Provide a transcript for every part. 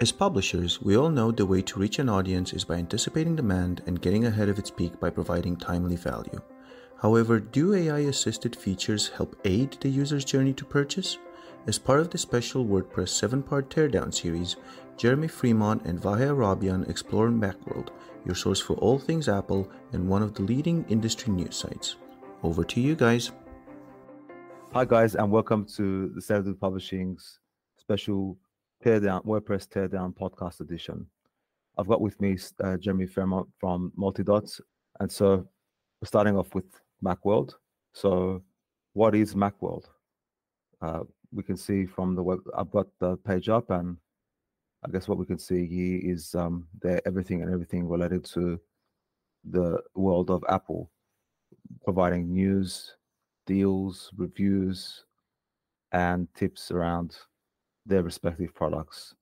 As publishers, we all know the way to reach an audience is by anticipating demand and getting ahead of its peak by providing timely value. However, do AI assisted features help aid the user's journey to purchase? As part of the special WordPress 7 part teardown series, Jeremy Fremont and Vahe Arabian explore Macworld, your source for all things Apple and one of the leading industry news sites. Over to you guys. Hi, guys, and welcome to the Saturday Publishing's special Teardown WordPress Teardown Podcast Edition. I've got with me uh, Jeremy Fremont from Multidots, and so we're starting off with Macworld. So, what is Macworld? Uh, we can see from the web. I've got the page up, and I guess what we can see here is um, there everything and everything related to the world of Apple, providing news, deals, reviews, and tips around their respective products.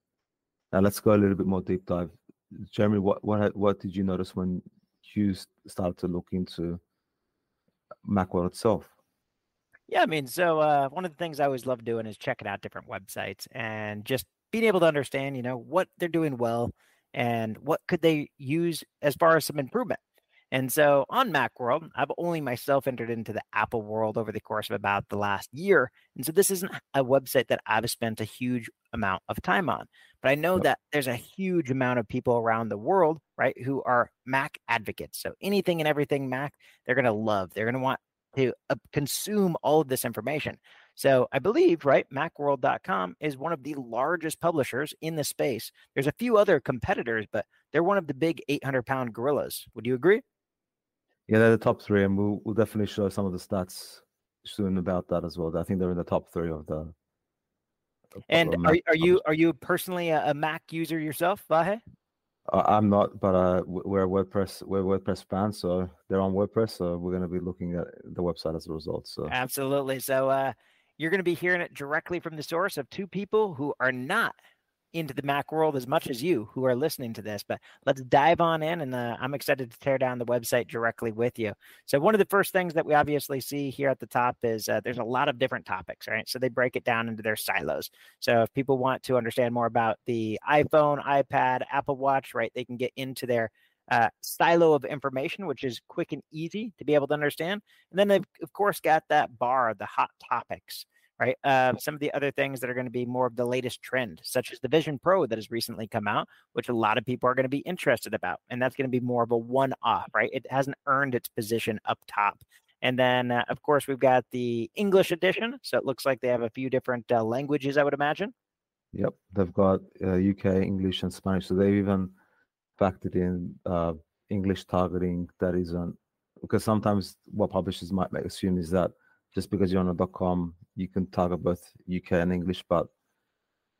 Now let's go a little bit more deep dive. Jeremy, what what what did you notice when you started to look into Macworld itself? Yeah, I mean, so uh, one of the things I always love doing is checking out different websites and just being able to understand, you know, what they're doing well and what could they use as far as some improvement. And so on Macworld, I've only myself entered into the Apple world over the course of about the last year. And so this isn't a website that I've spent a huge amount of time on. But I know that there's a huge amount of people around the world, right, who are Mac advocates. So anything and everything Mac, they're going to love. They're going to want to uh, consume all of this information. So I believe, right, Macworld.com is one of the largest publishers in the space. There's a few other competitors, but they're one of the big 800 pound gorillas. Would you agree? Yeah, they're the top three, and we'll, we'll definitely show some of the stats soon about that as well. I think they're in the top three of the. and are, are you are you personally a, a Mac user yourself, Vahe? Uh, I'm not, but uh, we're WordPress we're WordPress fans, so they're on WordPress, so we're going to be looking at the website as a result. So absolutely, so uh, you're going to be hearing it directly from the source of two people who are not into the Mac world as much as you who are listening to this. But let's dive on in, and uh, I'm excited to tear down the website directly with you. So, one of the first things that we obviously see here at the top is uh, there's a lot of different topics, right? So, they break it down into their silos. So, if people want to understand more about the iPhone, iPad, Apple Watch, right, they can get into their uh, silo of information, which is quick and easy to be able to understand. And then they've, of course, got that bar, the hot topics right? Uh, some of the other things that are going to be more of the latest trend, such as the Vision Pro that has recently come out, which a lot of people are going to be interested about. And that's going to be more of a one off, right? It hasn't earned its position up top. And then, uh, of course, we've got the English edition. So it looks like they have a few different uh, languages, I would imagine. Yep. They've got UK, uh, English, and Spanish. So they've even factored in uh, English targeting that isn't, because sometimes what publishers might assume is that just because you're on a .com, you can target both UK and English, but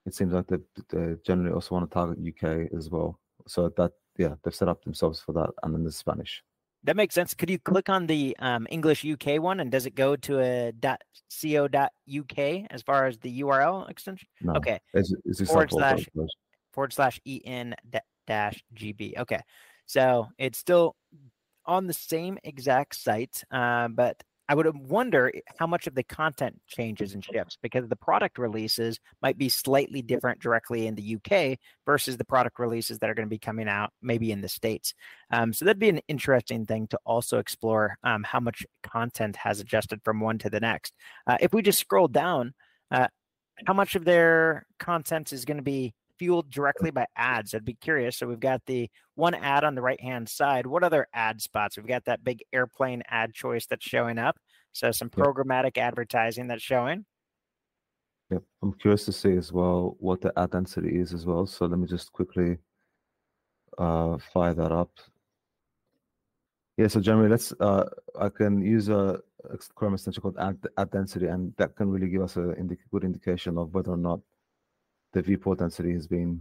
it seems like they, they generally also want to target UK as well. So that yeah, they've set up themselves for that, and then the Spanish. That makes sense. Could you click on the um, English UK one, and does it go to a .co.uk as far as the URL extension? No, okay. It's, it's forward slash forward slash en dash gb. Okay, so it's still on the same exact site, uh, but I would wonder how much of the content changes and shifts because the product releases might be slightly different directly in the UK versus the product releases that are going to be coming out maybe in the States. Um, so that'd be an interesting thing to also explore um, how much content has adjusted from one to the next. Uh, if we just scroll down, uh, how much of their content is going to be fueled directly by ads. I'd be curious. So we've got the one ad on the right hand side. What other ad spots? We've got that big airplane ad choice that's showing up. So some programmatic yep. advertising that's showing. Yep. I'm curious to see as well what the ad density is as well. So let me just quickly uh, fire that up. Yeah, so generally, let's uh, I can use a, Chrome extension called ad, ad density, and that can really give us a indi- good indication of whether or not the viewport density has been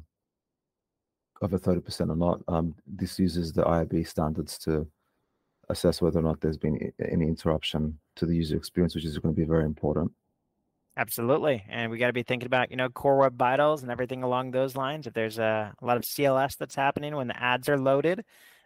over 30% or not. Um, this uses the IAB standards to assess whether or not there's been any interruption to the user experience, which is going to be very important. Absolutely. And we got to be thinking about, you know, core web vitals and everything along those lines. If there's a, a lot of CLS that's happening when the ads are loaded,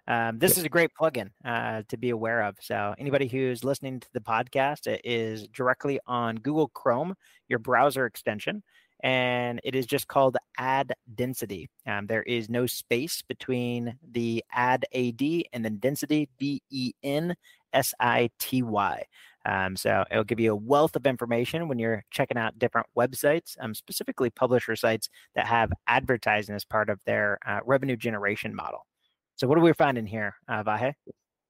um, this yep. is a great plugin uh, to be aware of. So anybody who's listening to the podcast is directly on Google Chrome, your browser extension and it is just called ad density. Um, there is no space between the ad AD and then density, D E N S I T Y. Um, so it'll give you a wealth of information when you're checking out different websites, um, specifically publisher sites that have advertising as part of their uh, revenue generation model. So what are we finding here, uh, Vahe?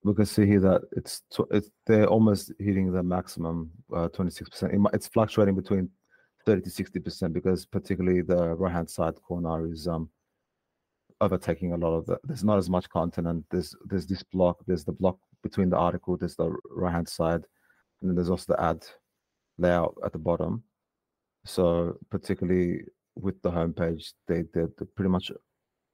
We can see here that it's, it's they're almost hitting the maximum, uh, 26%. It's fluctuating between 30 to 60% because particularly the right hand side corner is um, overtaking a lot of the there's not as much content and there's there's this block there's the block between the article there's the right hand side and then there's also the ad layout at the bottom. So particularly with the homepage they they're, they're pretty much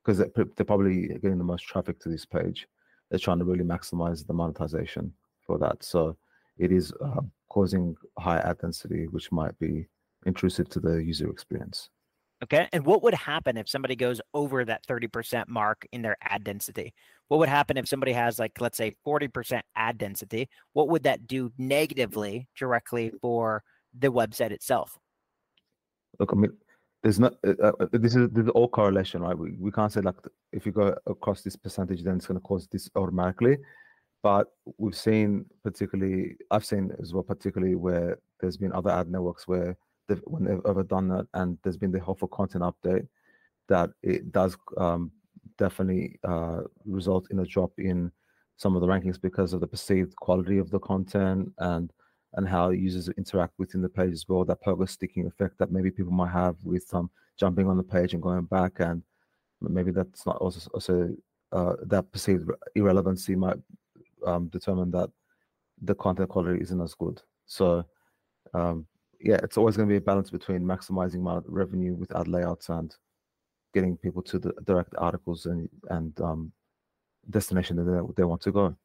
because they're, they're probably getting the most traffic to this page. They're trying to really maximize the monetization for that. So it is uh, causing high ad density which might be intrusive to the user experience. Okay. And what would happen if somebody goes over that 30% mark in their ad density? What would happen if somebody has, like, let's say 40% ad density? What would that do negatively directly for the website itself? Look, I mean, there's not, uh, uh, uh this, is, this is all correlation, right? We, we can't say, like, if you go across this percentage, then it's going to cause this automatically. But we've seen, particularly, I've seen as well, particularly where there's been other ad networks where when they've ever done that, and there's been the helpful content update, that it does um, definitely uh, result in a drop in some of the rankings because of the perceived quality of the content and and how users interact within the page as well. That pogo sticking effect that maybe people might have with um, jumping on the page and going back, and maybe that's not also also uh, that perceived irrelevancy might um, determine that the content quality isn't as good. So um, yeah, it's always going to be a balance between maximizing my revenue with ad layouts and getting people to the direct articles and and um, destination that they, they want to go.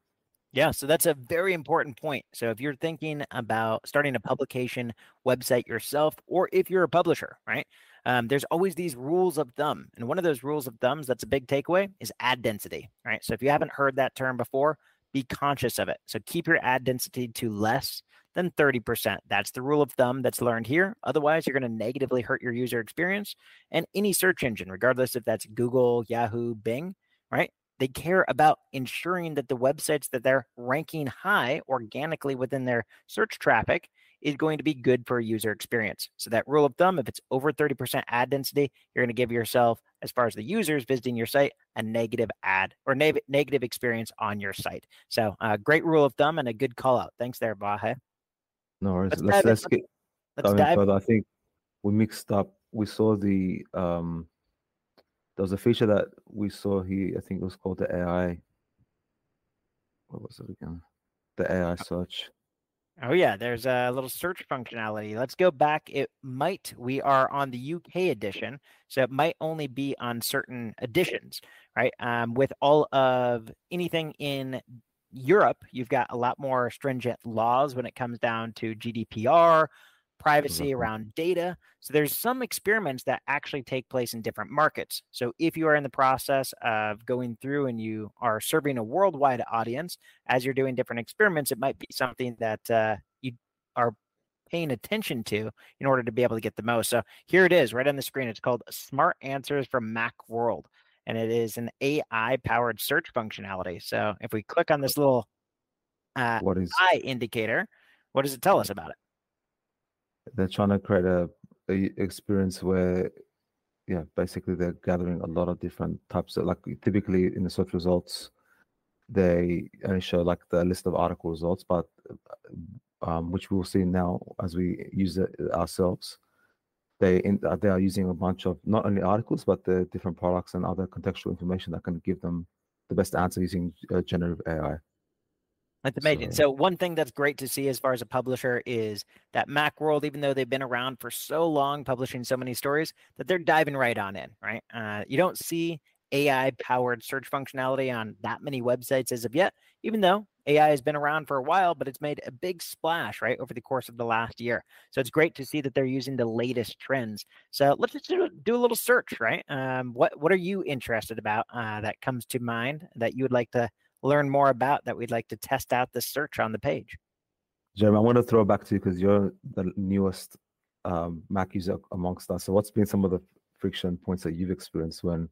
Yeah, so that's a very important point. So if you're thinking about starting a publication website yourself, or if you're a publisher, right? Um, there's always these rules of thumb, and one of those rules of thumbs that's a big takeaway is ad density, right? So if you haven't heard that term before, be conscious of it. So keep your ad density to less than 30%. That's the rule of thumb that's learned here. Otherwise, you're going to negatively hurt your user experience. And any search engine, regardless if that's Google, Yahoo, Bing, right? They care about ensuring that the websites that they're ranking high organically within their search traffic is going to be good for a user experience. So that rule of thumb, if it's over 30% ad density, you're going to give yourself, as far as the users visiting your site, a negative ad or ne- negative experience on your site. So uh, great rule of thumb and a good call out. Thanks there, Vahe. No worries. Let's let's, let's get let's dive further. I think we mixed up. We saw the um there was a feature that we saw here. I think it was called the AI. What was it again? The AI search. Oh yeah, there's a little search functionality. Let's go back. It might we are on the UK edition, so it might only be on certain editions, right? Um, with all of anything in Europe, you've got a lot more stringent laws when it comes down to GDPR, privacy mm-hmm. around data. So there's some experiments that actually take place in different markets. So if you are in the process of going through and you are serving a worldwide audience as you're doing different experiments, it might be something that uh, you are paying attention to in order to be able to get the most. So here it is right on the screen. It's called Smart Answers from Macworld and it is an AI powered search functionality. So if we click on this little uh, what is eye indicator, what does it tell us about it? They're trying to create a, a experience where, yeah, basically they're gathering a lot of different types of like typically in the search results, they only show like the list of article results, but um, which we'll see now as we use it ourselves they in, uh, they are using a bunch of not only articles but the different products and other contextual information that can give them the best answer using uh, generative AI. That's amazing. So, so, one thing that's great to see as far as a publisher is that Macworld, even though they've been around for so long, publishing so many stories, that they're diving right on in. Right? Uh, you don't see AI powered search functionality on that many websites as of yet, even though AI has been around for a while, but it's made a big splash, right, over the course of the last year. So it's great to see that they're using the latest trends. So let's just do, do a little search, right? Um, what what are you interested about uh, that comes to mind that you would like to learn more about that we'd like to test out the search on the page? Jeremy, I want to throw back to you because you're the newest um, Mac user amongst us. So, what's been some of the friction points that you've experienced when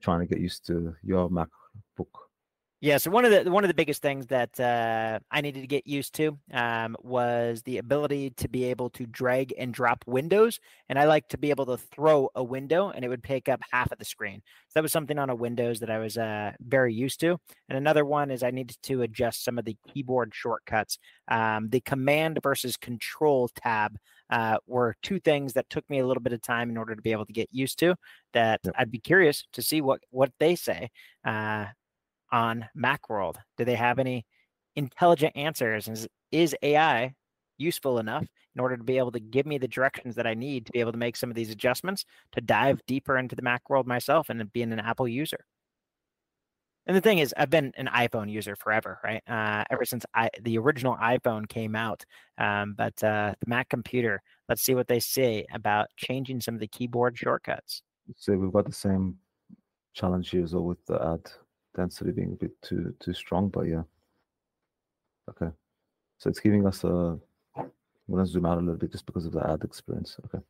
trying to get used to your MacBook? Yeah, so one of the one of the biggest things that uh, I needed to get used to um, was the ability to be able to drag and drop windows, and I like to be able to throw a window, and it would take up half of the screen. So that was something on a Windows that I was uh, very used to. And another one is I needed to adjust some of the keyboard shortcuts. Um, the Command versus Control tab uh, were two things that took me a little bit of time in order to be able to get used to. That yep. I'd be curious to see what what they say. Uh, on Macworld? Do they have any intelligent answers? Is, is AI useful enough in order to be able to give me the directions that I need to be able to make some of these adjustments to dive deeper into the Macworld myself and being an Apple user? And the thing is, I've been an iPhone user forever, right? Uh, ever since I, the original iPhone came out. Um, but uh, the Mac computer, let's see what they say about changing some of the keyboard shortcuts. So we've got the same challenge here as well with the ad density being a bit too too strong, but yeah. Okay. So it's giving us a I'm gonna zoom out a little bit just because of the ad experience. Okay.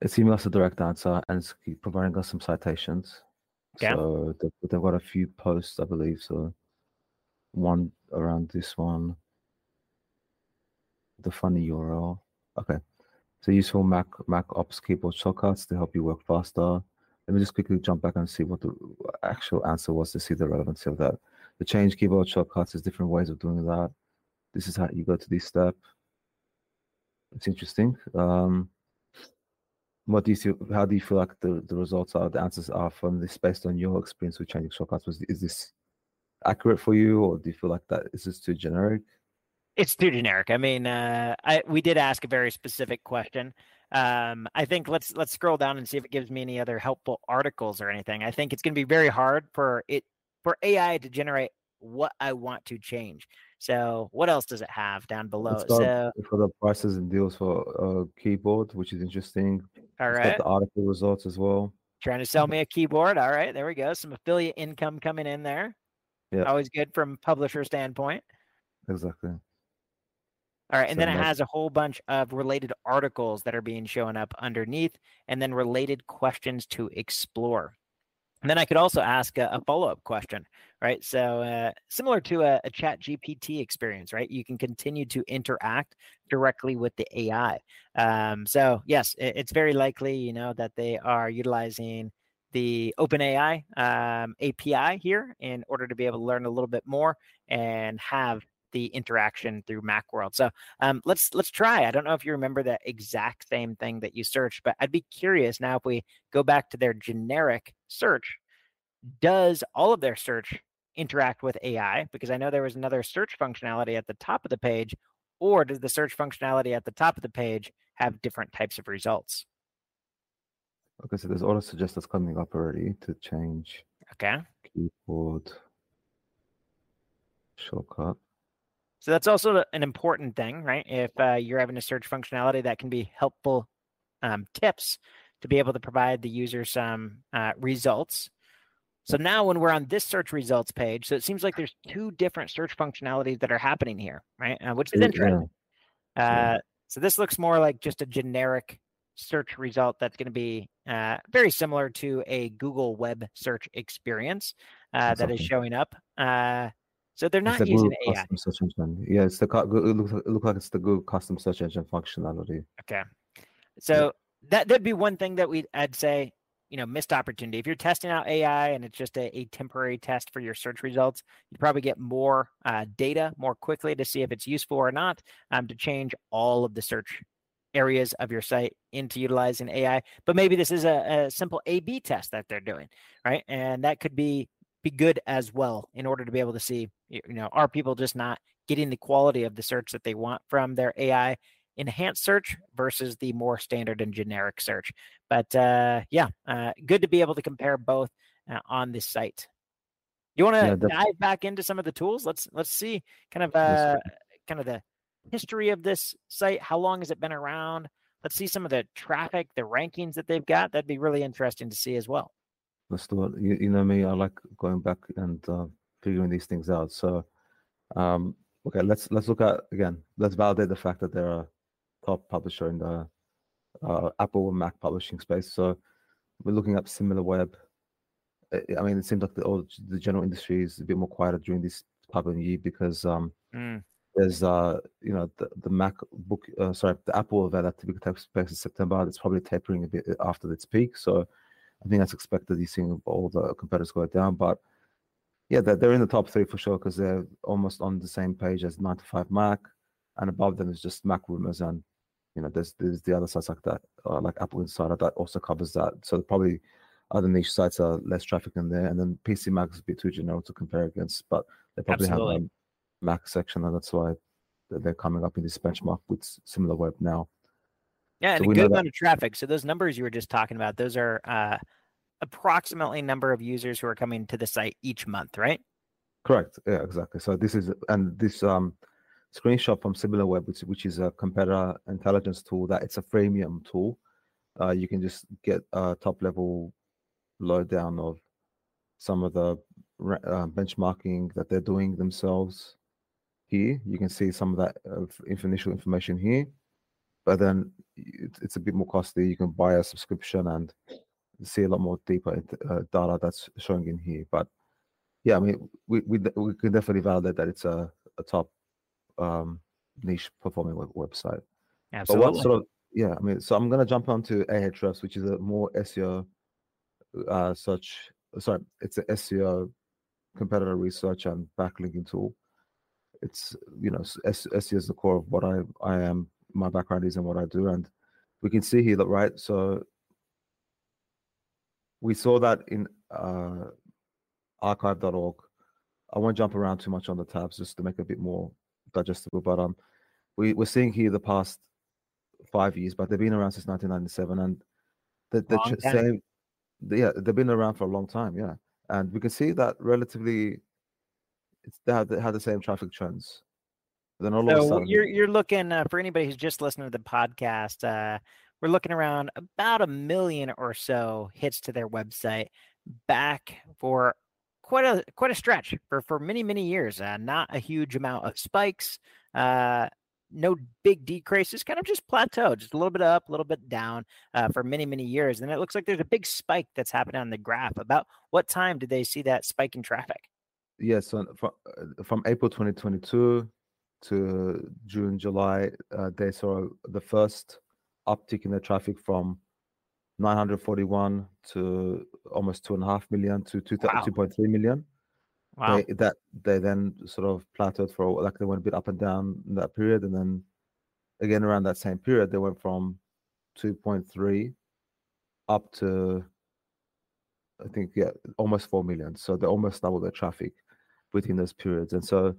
It's giving us a direct answer and it's providing us some citations. Yeah. So they've, they've got a few posts, I believe. So one around this one. The funny URL. Okay. So useful Mac Mac Ops keyboard shortcuts to help you work faster. Let me just quickly jump back and see what the actual answer was to see the relevancy of that. The change keyboard shortcuts is different ways of doing that. This is how you go to this step. It's interesting. Um, what do you see? How do you feel like the, the results are, the answers are from this based on your experience with changing shortcuts? Was is this accurate for you, or do you feel like that is this too generic? It's too generic. I mean, uh, I we did ask a very specific question. Um, I think let's let's scroll down and see if it gives me any other helpful articles or anything. I think it's going to be very hard for it for AI to generate what I want to change. So what else does it have down below? So for the prices and deals for uh, keyboard, which is interesting. All right. got the article results as well. Trying to sell me a keyboard. All right, there we go. Some affiliate income coming in there. Yeah. Always good from publisher standpoint. Exactly. All right, and so then it has a whole bunch of related articles that are being shown up underneath, and then related questions to explore. And then I could also ask a, a follow-up question, right? So uh, similar to a, a, Chat GPT experience, right? You can continue to interact directly with the AI. Um, so yes, it, it's very likely, you know, that they are utilizing the OpenAI um, API here in order to be able to learn a little bit more and have the interaction through Macworld. So um, let's let's try. I don't know if you remember that exact same thing that you searched, but I'd be curious now if we go back to their generic search, does all of their search interact with AI? Because I know there was another search functionality at the top of the page, or does the search functionality at the top of the page have different types of results? Okay, so there's auto suggest that's coming up already to change. Okay. Keyboard shortcut. So that's also an important thing, right? If uh, you're having a search functionality, that can be helpful um, tips to be able to provide the user some uh, results. So now when we're on this search results page, so it seems like there's two different search functionalities that are happening here, right? Uh, which is interesting. Uh, so this looks more like just a generic search result that's going to be uh, very similar to a Google web search experience uh, that is showing up. Uh, so they're not using Google AI. Custom search engine. Yeah, it's the it looks, it looks like it's the Google custom search engine functionality. Okay, so yeah. that that'd be one thing that we I'd say you know missed opportunity. If you're testing out AI and it's just a, a temporary test for your search results, you probably get more uh, data more quickly to see if it's useful or not. Um, to change all of the search areas of your site into utilizing AI. But maybe this is a, a simple A/B test that they're doing, right? And that could be be good as well in order to be able to see, you know, are people just not getting the quality of the search that they want from their AI enhanced search versus the more standard and generic search. But uh, yeah, uh, good to be able to compare both uh, on this site. You want to yeah, dive back into some of the tools? Let's let's see kind of uh, kind of the history of this site. How long has it been around? Let's see some of the traffic, the rankings that they've got. That'd be really interesting to see as well. Let's do it. You, you know me, I like going back and uh, figuring these things out. So, um, okay, let's let's look at again. Let's validate the fact that there are top publisher in the uh, Apple and Mac publishing space. So we're looking at SimilarWeb. I mean, it seems like the, all the general industry is a bit more quieter during this type of year because um, mm. there's uh, you know the, the MacBook, uh, sorry, the Apple event that typically takes place in September. It's probably tapering a bit after its peak. So I think that's expected. You're seeing all the competitors go down, but yeah, they're, they're in the top three for sure because they're almost on the same page as 9to5Mac, and above them is just Mac Rumors, and you know there's there's the other sites like that, uh, like Apple Insider that also covers that. So probably other niche sites are less traffic in there, and then PCMag is a bit too general to compare against, but they probably Absolutely. have a Mac section, and that's why they're coming up in this benchmark with similar web now. Yeah, and so a good amount of traffic. So those numbers you were just talking about, those are uh, approximately number of users who are coming to the site each month, right? Correct. Yeah, exactly. So this is and this um screenshot from SimilarWeb, which which is a competitor intelligence tool that it's a freemium tool. Uh, you can just get a top level lowdown of some of the uh, benchmarking that they're doing themselves here. You can see some of that uh, initial information here, but then it's a bit more costly. You can buy a subscription and see a lot more deeper uh, data that's showing in here. But yeah, I mean, we we we can definitely validate that it's a, a top um, niche performing web, website. Absolutely. But what sort of yeah, I mean, so I'm gonna jump onto Ahrefs, which is a more SEO uh, search. Sorry, it's an SEO competitor research and backlinking tool. It's you know SEO is the core of what I I am. My background is and what I do, and we can see here that right. So we saw that in uh, archive.org. I won't jump around too much on the tabs just to make it a bit more digestible. But um, we, we're seeing here the past five years, but they've been around since 1997, and the, the same, yeah, they've been around for a long time, yeah. And we can see that relatively, it's they had, they had the same traffic trends. Then all so of a sudden, you're you're looking uh, for anybody who's just listening to the podcast. Uh, we're looking around about a million or so hits to their website back for quite a quite a stretch for for many many years. Uh, not a huge amount of spikes. Uh, no big decreases, kind of just plateau, just a little bit up, a little bit down uh, for many, many years. And it looks like there's a big spike that's happening on the graph. About what time did they see that spike in traffic? Yes, so from, uh, from April 2022 to June, July, uh, they saw the first uptick in the traffic from 941 to almost two and a half million to 2, wow. 2.3 million. Wow. They, that they then sort of plateaued for like they went a bit up and down in that period, and then again around that same period they went from 2.3 up to I think yeah almost four million. So they almost doubled their traffic within those periods, and so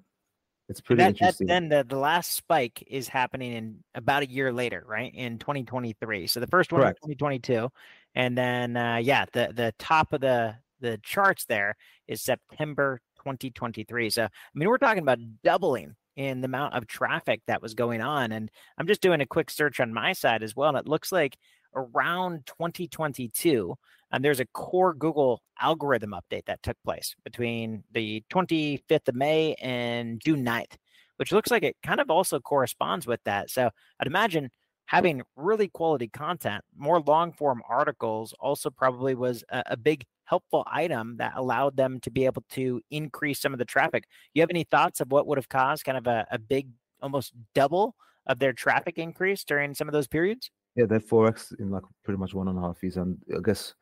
it's pretty that, interesting. That, then the, the last spike is happening in about a year later, right? In 2023. So the first one Correct. in 2022, and then uh, yeah, the the top of the the charts there is September 2023. So I mean, we're talking about doubling in the amount of traffic that was going on. And I'm just doing a quick search on my side as well, and it looks like around 2022 and there's a core Google algorithm update that took place between the 25th of May and June 9th, which looks like it kind of also corresponds with that. So I'd imagine having really quality content, more long form articles also probably was a, a, big helpful item that allowed them to be able to increase some of the traffic. You have any thoughts of what would have caused kind of a, a big, almost double of their traffic increase during some of those periods? Yeah, they're 4x in like pretty much one and a half years. And I guess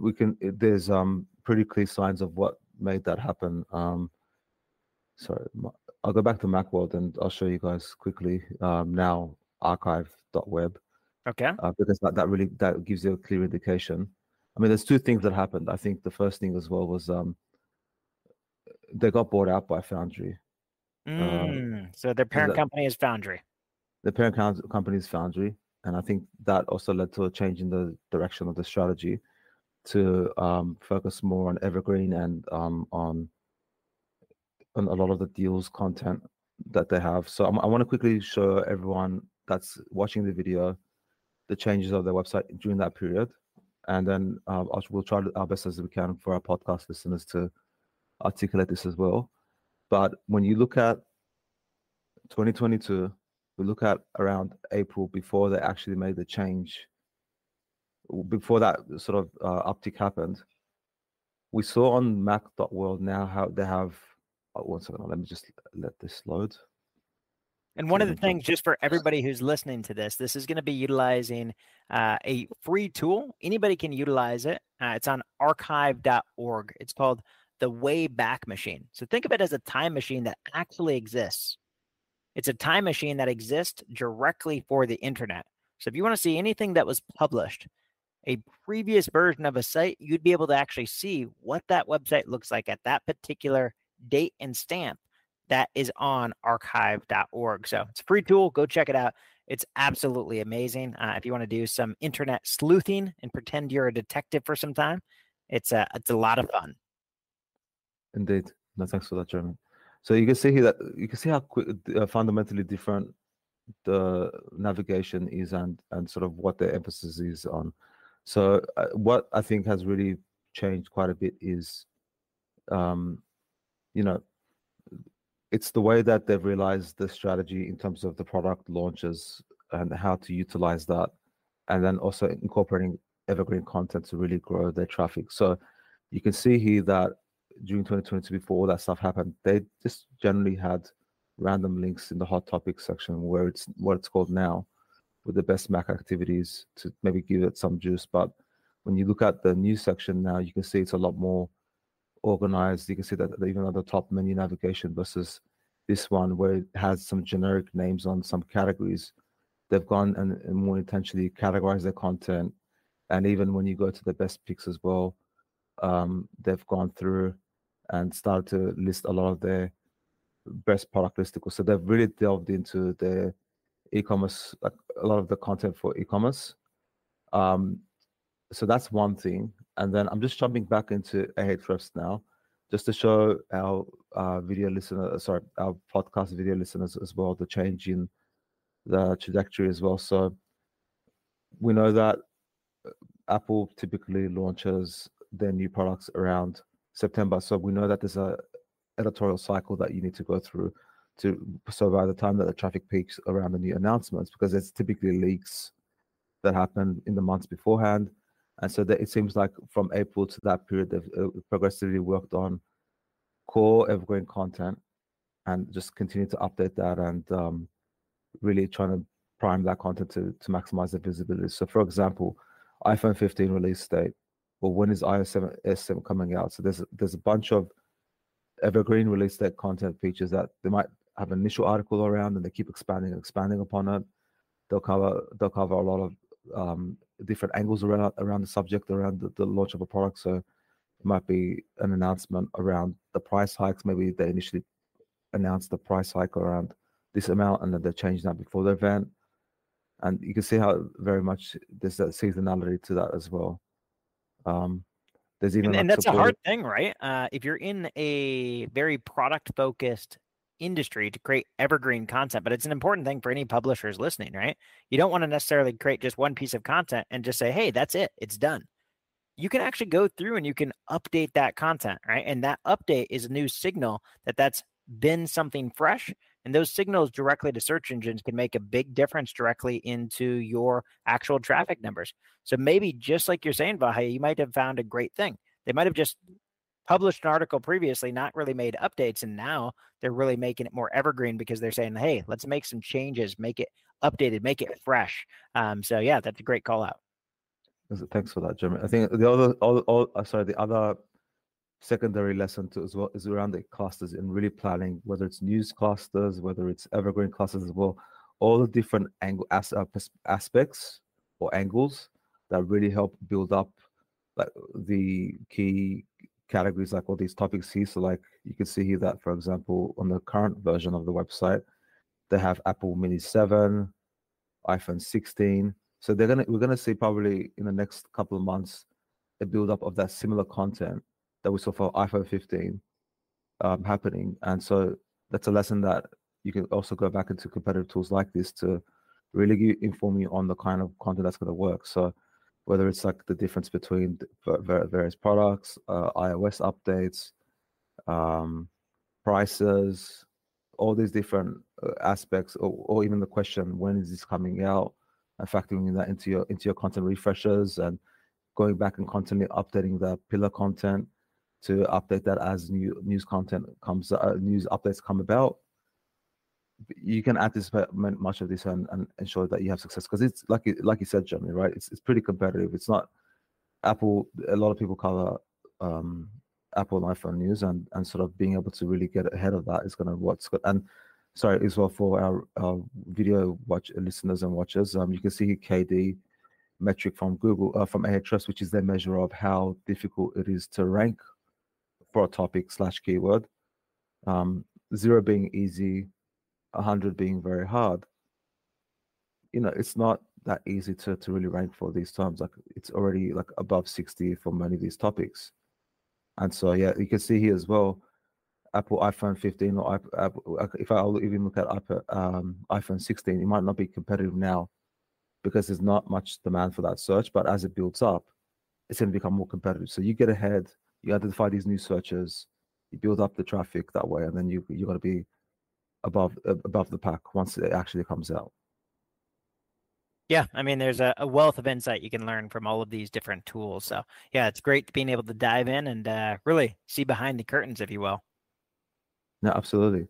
we can there's um pretty clear signs of what made that happen. Um sorry i'll go back to macworld and i'll show you guys quickly um now archive.web okay. Uh, because that, that really that gives you a clear indication. I mean there's two things that happened. I think the first thing as well was um they got bought out by foundry. Uh, mm, so their parent that, company is foundry. The parent company is foundry and i think that also led to a change in the direction of the strategy to um, focus more on evergreen and um, on on a lot of the deals content that they have. So I'm, i want to quickly show everyone that's watching the video the changes of their website during that period, and then uh, we'll try our best as we can for our podcast listeners to articulate this as well. But when you look at 2022, we look at around April before they actually made the change, before that sort of uh, uptick happened, we saw on Mac.world now how they have. Oh, one second, let me just let this load. And one of the things, just for everybody who's listening to this, this is going to be utilizing uh, a free tool. Anybody can utilize it. Uh, it's on archive.org. It's called the Wayback Machine. So think of it as a time machine that actually exists. It's a time machine that exists directly for the internet. So if you want to see anything that was published, a previous version of a site, you'd be able to actually see what that website looks like at that particular date and stamp that is on archive.org. So it's a free tool. Go check it out. It's absolutely amazing. Uh, if you want to do some internet sleuthing and pretend you're a detective for some time, it's a it's a lot of fun. Indeed. No, thanks for that, Jeremy. So you can see here that you can see how uh, fundamentally different the navigation is and and sort of what the emphasis is on. So uh, what I think has really changed quite a bit is, um, you know, it's the way that they've realized the strategy in terms of the product launches and how to utilize that, and then also incorporating evergreen content to really grow their traffic. So you can see here that during 2022, before all that stuff happened, they just generally had random links in the hot topics section where it's what it's called now, with the best Mac activities to maybe give it some juice. But when you look at the news section now, you can see it's a lot more organized. You can see that even at the top menu navigation versus this one where it has some generic names on some categories. They've gone and, and more intentionally categorize their content. And even when you go to the best picks as well, um, they've gone through and started to list a lot of their best product listicles. So they've really delved into the e-commerce, like a lot of the content for e-commerce. Um, so that's one thing. And then I'm just jumping back into Ahrefs now, just to show our uh, video listener, sorry, our podcast video listeners as well, the change in the trajectory as well. So we know that uh, Apple typically launches their new products around September. So we know that there's a editorial cycle that you need to go through to so by the time that the traffic peaks around the new announcements, because it's typically leaks that happen in the months beforehand. And so that it seems like from April to that period, they've uh, progressively worked on core evergreen content and just continue to update that and um, really trying to prime that content to, to maximize the visibility. So, for example, iPhone 15 release date, well, when is iOS 7 S7 coming out? So there's there's a bunch of evergreen release date content features that they might have an initial article around and they keep expanding and expanding upon it. They'll cover they'll cover a lot of um, different angles around around the subject around the, the launch of a product. So it might be an announcement around the price hikes. Maybe they initially announced the price hike around this amount and then they change that before the event. And you can see how very much there's that seasonality to that as well. Um, there's even and, and that's a hard thing, right? Uh, if you're in a very product focused industry to create evergreen content, but it's an important thing for any publishers listening, right? You don't want to necessarily create just one piece of content and just say, hey, that's it, it's done. You can actually go through and you can update that content, right? And that update is a new signal that that's been something fresh. And those signals directly to search engines can make a big difference directly into your actual traffic numbers. So maybe just like you're saying, Vahe, you might have found a great thing. They might have just published an article previously, not really made updates, and now they're really making it more evergreen because they're saying, "Hey, let's make some changes, make it updated, make it fresh." Um, so yeah, that's a great call out. Thanks for that, Jeremy. I think the other, all, all, uh, sorry, the other secondary lesson to as well is around the clusters and really planning whether it's news clusters, whether it's evergreen clusters as well, all the different angle as, uh, aspects or angles that really help build up like the key categories like all these topics here. So like you can see here that for example on the current version of the website, they have Apple Mini 7, iPhone 16. So they're gonna we're gonna see probably in the next couple of months a build up of that similar content that we saw for iPhone 15 um, happening. And so that's a lesson that you can also go back into competitive tools like this to really inform you on the kind of content that's going to work. So whether it's like the difference between various products, uh, iOS updates, um, prices, all these different uh, aspects, or, or even the question, when is this coming out, and factoring that into your into your content refreshers and going back and constantly updating the pillar content to update that as new news content comes, uh, news updates come about. You can anticipate much of this and, and ensure that you have success because it's like like you said, Jeremy, right? It's it's pretty competitive. It's not Apple. A lot of people cover um, Apple and iPhone news, and and sort of being able to really get ahead of that is going to what's good. And sorry, as well for our, our video watch listeners and watchers, um, you can see KD metric from Google uh, from Ahrefs, which is their measure of how difficult it is to rank for a topic slash keyword. Um, zero being easy, hundred being very hard. You know, it's not that easy to to really rank for these terms. Like it's already like above sixty for many of these topics. And so, yeah, you can see here as well, Apple iPhone 15 or Apple, if I even look at um, iPhone 16, it might not be competitive now because there's not much demand for that search. But as it builds up, it's going to become more competitive. So you get ahead, you identify these new searches, you build up the traffic that way, and then you you got to be above above the pack once it actually comes out. Yeah, I mean, there's a, a, wealth of insight you can learn from all of these different tools. So, yeah, it's great being able to dive in and uh, really see behind the curtains, if you will. No, absolutely.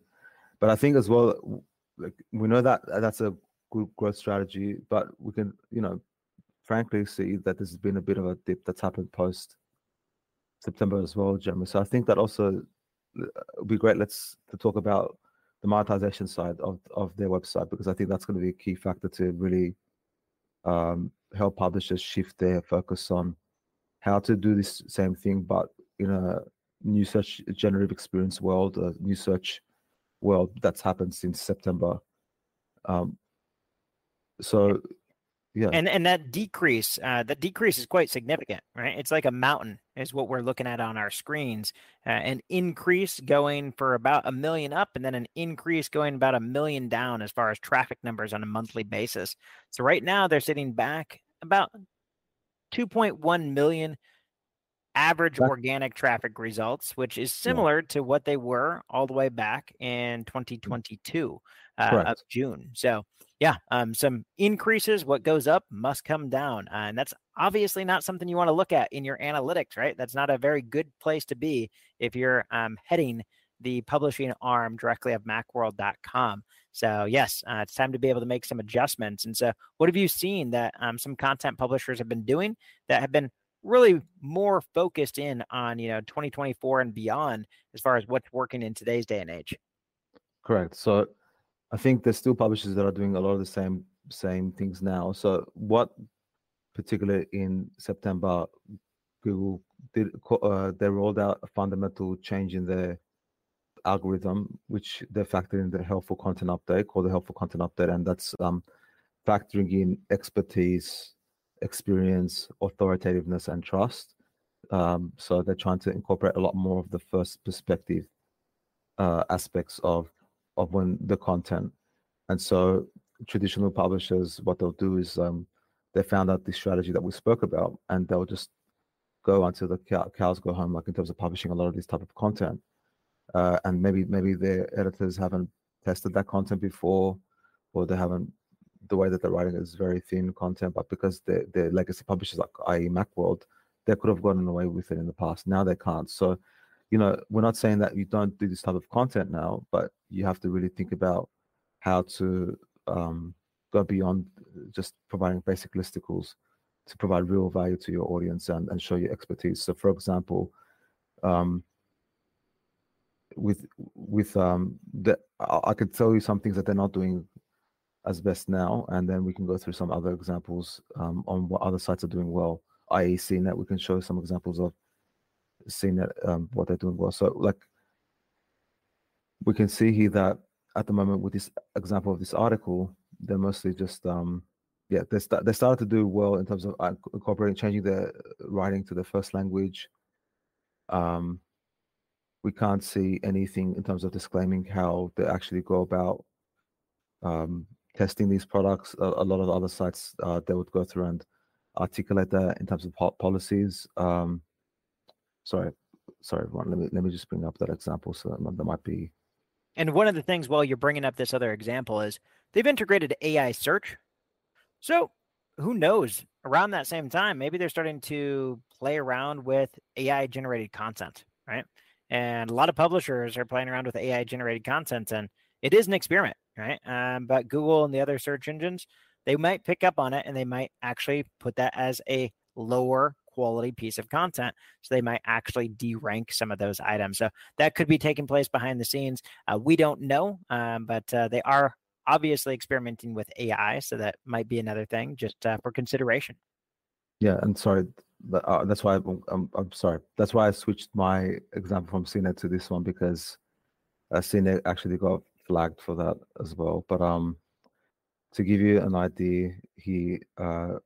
But I think as well, like we know that that's a good growth strategy, but we can, you know, frankly see that this has been a bit of a dip that's happened post September as well, Jeremy. So I think that also uh, would be great. Let's to talk about the monetization side of of their website because I think that's going to be a key factor to really um, help publishers shift their focus on how to do this same thing, but in a new search generative experience world, a new search world that's happened since September. Um, so, yeah, and and that decrease, uh, that decrease is quite significant, right? It's like a mountain, is what we're looking at on our screens. Uh, an increase going for about a million up, and then an increase going about a million down as far as traffic numbers on a monthly basis. So right now they're sitting back about 2.1 million average organic traffic results, which is similar yeah. to what they were all the way back in 2022 uh, of June. So, yeah, um, some increases. What goes up must come down, uh, and that's obviously not something you want to look at in your analytics, right? That's not a very good place to be if you're um, heading the publishing arm directly of MacWorld.com. So yes, uh, it's time to be able to make some adjustments. And so, what have you seen that um, some content publishers have been doing that have been really more focused in on you know 2024 and beyond as far as what's working in today's day and age? Correct. So, I think there's still publishers that are doing a lot of the same same things now. So, what particularly in September, Google did uh, they rolled out a fundamental change in their algorithm, which they factored in the helpful content update called the helpful content update, and that's um, factoring in expertise, experience, authoritativeness, and trust. Um, so they're trying to incorporate a lot more of the first perspective uh, aspects of of when the content. And so traditional publishers, what they'll do is um, they found out the strategy that we spoke about, and they'll just go until the cows go home, like in terms of publishing a lot of this type of content uh, and maybe maybe their editors haven't tested that content before, or they haven't. The way that they're writing is very thin content, but because the the legacy publishers like i.e. MacWorld, they could have gotten away with it in the past. Now they can't. So, you know, we're not saying that you don't do this type of content now, but you have to really think about how to um, go beyond just providing basic listicles to provide real value to your audience and, and show your expertise. So, for example, um, with with um the I could tell you some things that they're not doing as best now, and then we can go through some other examples um, on what other sites are doing well. I.e., CNET, we can show some examples of CNET um, what they're doing well. So, like, we can see here that at the moment with this example of this article, they're mostly just um, yeah, they they started to do well in terms of uh, incorporating changing their writing to the first language. Um, we can't see anything in terms of disclaiming how they actually go about um, testing these products. A, a, lot of other sites uh, they would go through and articulate that in terms of po- policies. Um, sorry, sorry, everyone. Let me let me just bring up that example. So that might be And one of the things, while you're bringing up this other example, is they've integrated AI search. So who knows? Around that same time, maybe they're starting to play around with AI generated content, right? And a lot of publishers are playing around with AI generated content, and it is an experiment, right? Um, but Google and the other search engines, they might pick up on it and they might actually put that as a lower quality piece of content. So they might actually derank some of those items. So that could be taking place behind the scenes. Uh, we don't know, um, but uh, they are obviously experimenting with AI. So that might be another thing just uh, for consideration. Yeah, and sorry, uh, that's why I'm, I'm, I'm, sorry. That's why I switched my example from CNET to this one because uh, CNET actually got flagged for that as well. But um, to give you an idea, he uh,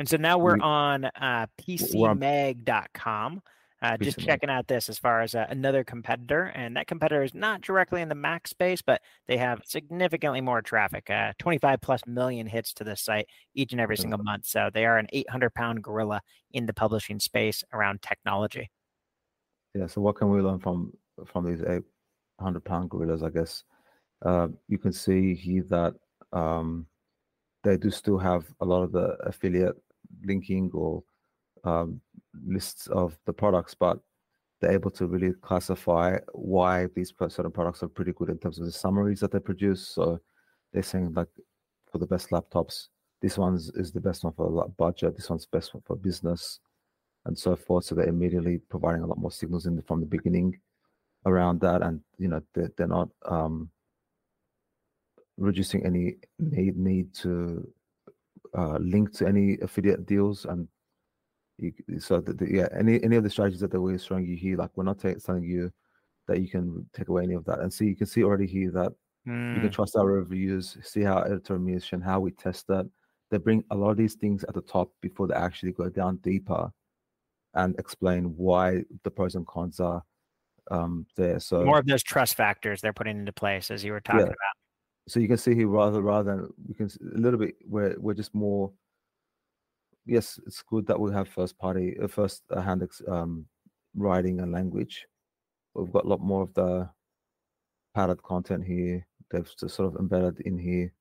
and so now we're on uh, PCMag.com. Uh, just checking out this as far as uh, another competitor, and that competitor is not directly in the Mac space, but they have significantly more traffic, uh, 25 plus million hits to this site each and every single month. So they are an 800 pound gorilla in the publishing space around technology. Yeah. So what can we learn from from these 800 pound gorillas? I guess uh, you can see here that um, they do still have a lot of the affiliate linking or um, lists of the products, but they're able to really classify why these certain products are pretty good in terms of the summaries that they produce. So they're saying like for the best laptops, this one is the best one for budget, this one's best one for business, and so forth. So they're immediately providing a lot more signals in the, from the beginning around that, and you know they're, they're not um, reducing any need need to uh, link to any affiliate deals and you, so the, the, yeah any any of the strategies that we're showing you here like we're not t- telling you that you can take away any of that and see you can see already here that mm. you can mm. trust our reviews see how editor how we test that they bring a lot of these things at the top before they actually go down deeper and explain why the pros and cons are um, there so more of those trust factors they're putting into place as you were talking yeah. about so you can see here rather rather than we can a little bit where we're just more yes it's good that we have first party uh, first uh, hand um, writing and language. We've got a lot more of the padded content here. They've sort of embedded in here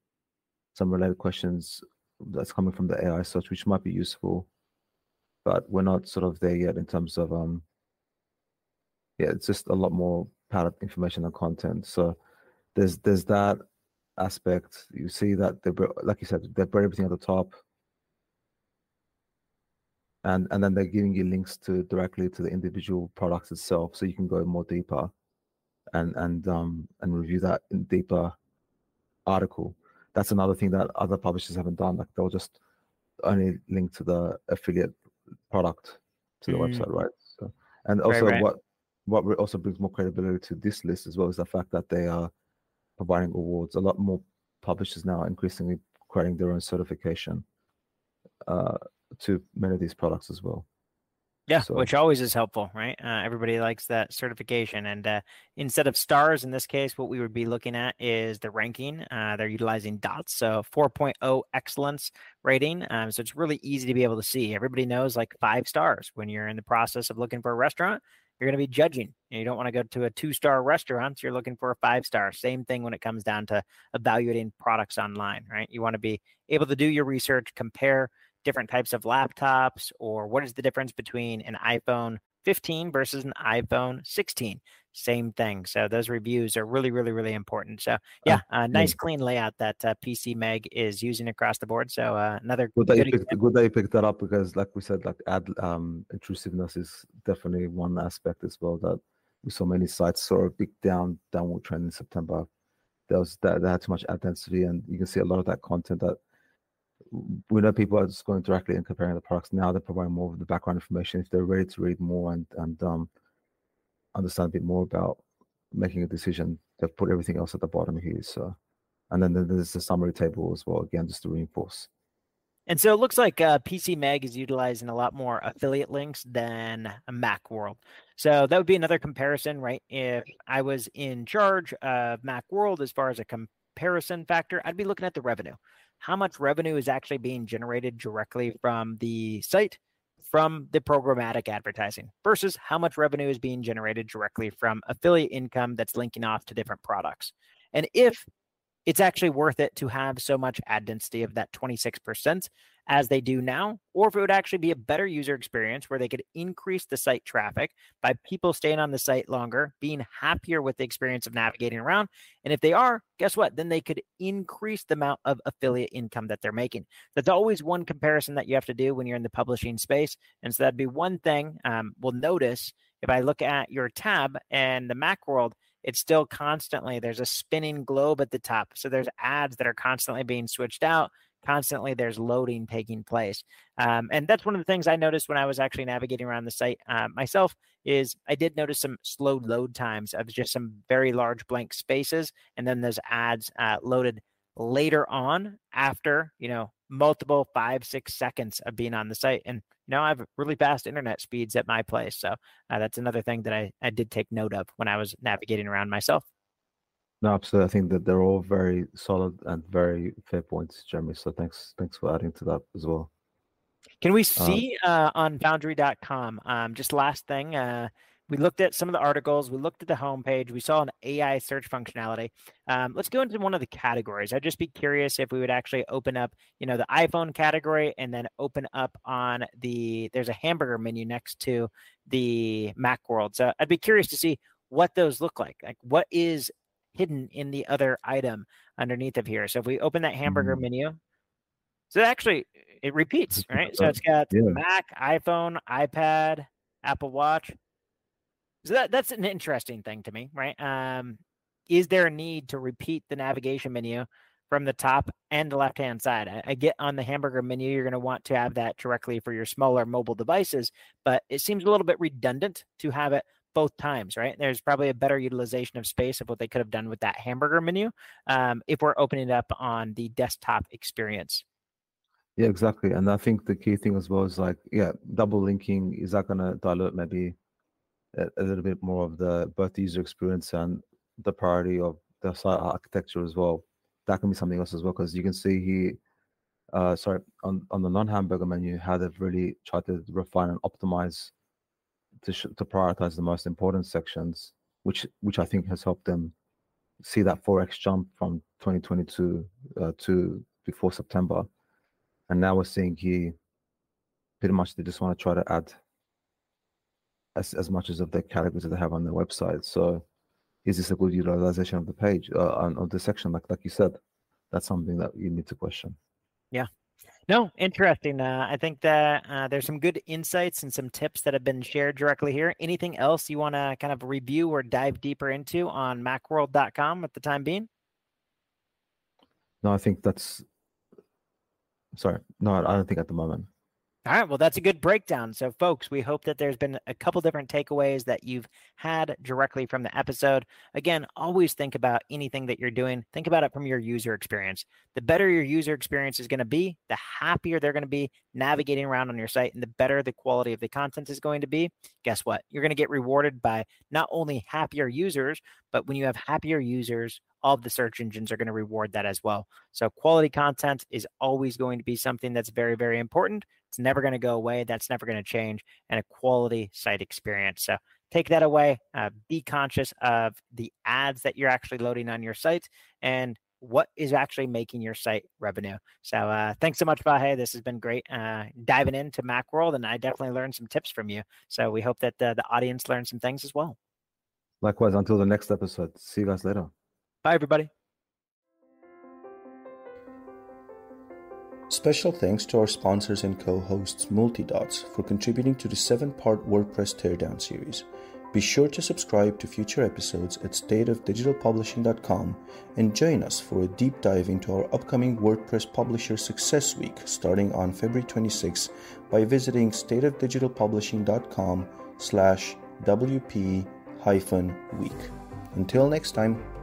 some related questions that's coming from the ai search which might be useful but we're not sort of there yet in terms of um yeah it's just a lot more padded information and content. So there's there's that aspect, you see that they, like you said, they put everything at the top, and and then they're giving you links to directly to the individual products itself, so you can go more deeper, and and um and review that in deeper article. That's another thing that other publishers haven't done. Like they'll just only link to the affiliate product to the mm. website, right? So, and also right, right. what what also brings more credibility to this list as well is the fact that they are providing awards. A lot more publishers now are increasingly creating their own certification uh, to many of these products as well. Yeah, so. which always is helpful, right? Uh, everybody likes that certification. And uh, instead of stars in this case, what we would be looking at is the ranking. Uh, they're utilizing dots, so 4.0 excellence rating. Um, so it's really easy to be able to see. Everybody knows like five stars when you're in the process of looking for a restaurant you're going to be judging. You don't want to go to a two star restaurant. So you're looking for a five star. Same thing when it comes down to evaluating products online, right? You want to be able to do your research, compare different types of laptops, or what is the difference between an iPhone 15 versus an iPhone 16 same thing. So those reviews are really, really, really important. So yeah, uh, nice clean layout that uh, PCMag is using across the board. So uh, another good, good, that picked, good that you picked that up because, like we said, like ad um, intrusiveness is definitely one aspect as well that we saw many sites saw a big down downward trend in September. There was that they had too much ad density, and you can see a lot of that content that we know people are just going directly and comparing the products. Now they're providing more of the background information if they're ready to read more and and um, understand a bit more about making a decision. They've put everything else at the bottom here. So, and then there's the summary table as well, again, just to reinforce. And so it looks like uh, PCMag is utilizing a lot more affiliate links than Macworld. So that would be another comparison, right? If I was in charge of Macworld as far as a comparison factor, I'd be looking at the revenue. How much revenue is actually being generated directly from the site from the programmatic advertising versus how much revenue is being generated directly from affiliate income that's linking off to different products. And if it's actually worth it to have so much ad density of that 26% as they do now, or if it would actually be a better user experience where they could increase the site traffic by people staying on the site longer, being happier with the experience of navigating around. And if they are, guess what? Then they could increase the amount of affiliate income that they're making. That's always one comparison that you have to do when you're in the publishing space. And so that'd be one thing um, we'll notice if I look at your tab and the Macworld it's still constantly there's a spinning globe at the top so there's ads that are constantly being switched out constantly there's loading taking place. Um, and that's one of the things i noticed when i was actually navigating around the site uh, myself is i did notice some slow load times of just some very large blank spaces and then those ads uh, loaded later on after you know multiple five six seconds of being on the site and you know i have really fast internet speeds at my place so uh, that's another thing that I, I did take note of when i was navigating around myself. No absolutely i think that they're all very solid and very fair points jeremy so thanks thanks for adding to that as well. Can we um see um, uh, on foundry.com um, just last thing uh, we looked at some of the articles. We looked at the homepage. We saw an AI search functionality. Um, let's go into one of the categories. I'd just be curious if we would actually open up, you know, the iPhone category and then open up on the. There's a hamburger menu next to the Macworld. So I'd be curious to see what those look like. Like what is hidden in the other item underneath of here. So if we open that hamburger mm-hmm. menu, so actually it repeats, right? So it's got yeah. Mac, iPhone, iPad, Apple Watch. So that, that's an interesting thing to me, right? Um, is there a need to repeat the navigation menu from the top and the left hand side? I, I get on the hamburger menu, you're going to want to have that directly for your smaller mobile devices, but it seems a little bit redundant to have it both times, right? There's probably a better utilization of space of what they could have done with that hamburger menu um, if we're opening it up on the desktop experience. Yeah, exactly. And I think the key thing as well is like, yeah, double linking, is that going to dilute maybe a, little bit more of the both the user experience and the priority of the site architecture as well. That can be something else as well because you can see here, uh, sorry, on, on the non-hamburger menu, how they've really tried to refine and optimize to sh- to prioritize the most important sections, which which I think has helped them see that 4x jump from 2022 uh, to before September, and now we're seeing here pretty much they just want to try to add as, as much as of the categories that they have on their website. So is this a good utilization of the page uh, of the section? Like like you said, that's something that you need to question. Yeah. No, interesting. Uh, I think that uh, there's some good insights and some tips that have been shared directly here. Anything else you want to kind of review or dive deeper into on macworld.com at the time being? No, I think that's. Sorry, no, I don't think at the moment. All right. Well, that's a good breakdown. So, folks, we hope that there's been a couple different takeaways that you've had directly from the episode. Again, always think about anything that you're doing, think about it from your user experience. The better your user experience is going to be, the happier they're going to be navigating around on your site, and the better the quality of the content is going to be. Guess what? You're going to get rewarded by not only happier users, but when you have happier users, all of the search engines are going to reward that as well. So, quality content is always going to be something that's very, very important. It's never going to go away. That's never going to change. And a quality site experience. So, take that away. Uh, be conscious of the ads that you're actually loading on your site and what is actually making your site revenue. So, uh, thanks so much, Vahe. This has been great uh, diving into Macworld, and I definitely learned some tips from you. So, we hope that the, the audience learned some things as well. Likewise, until the next episode. See you guys later. Bye, everybody. Special thanks to our sponsors and co hosts Multidots for contributing to the seven part WordPress Teardown series. Be sure to subscribe to future episodes at stateofdigitalpublishing.com and join us for a deep dive into our upcoming WordPress Publisher Success Week starting on February 26 by visiting stateofdigitalpublishing.com slash WP hyphen week. Until next time.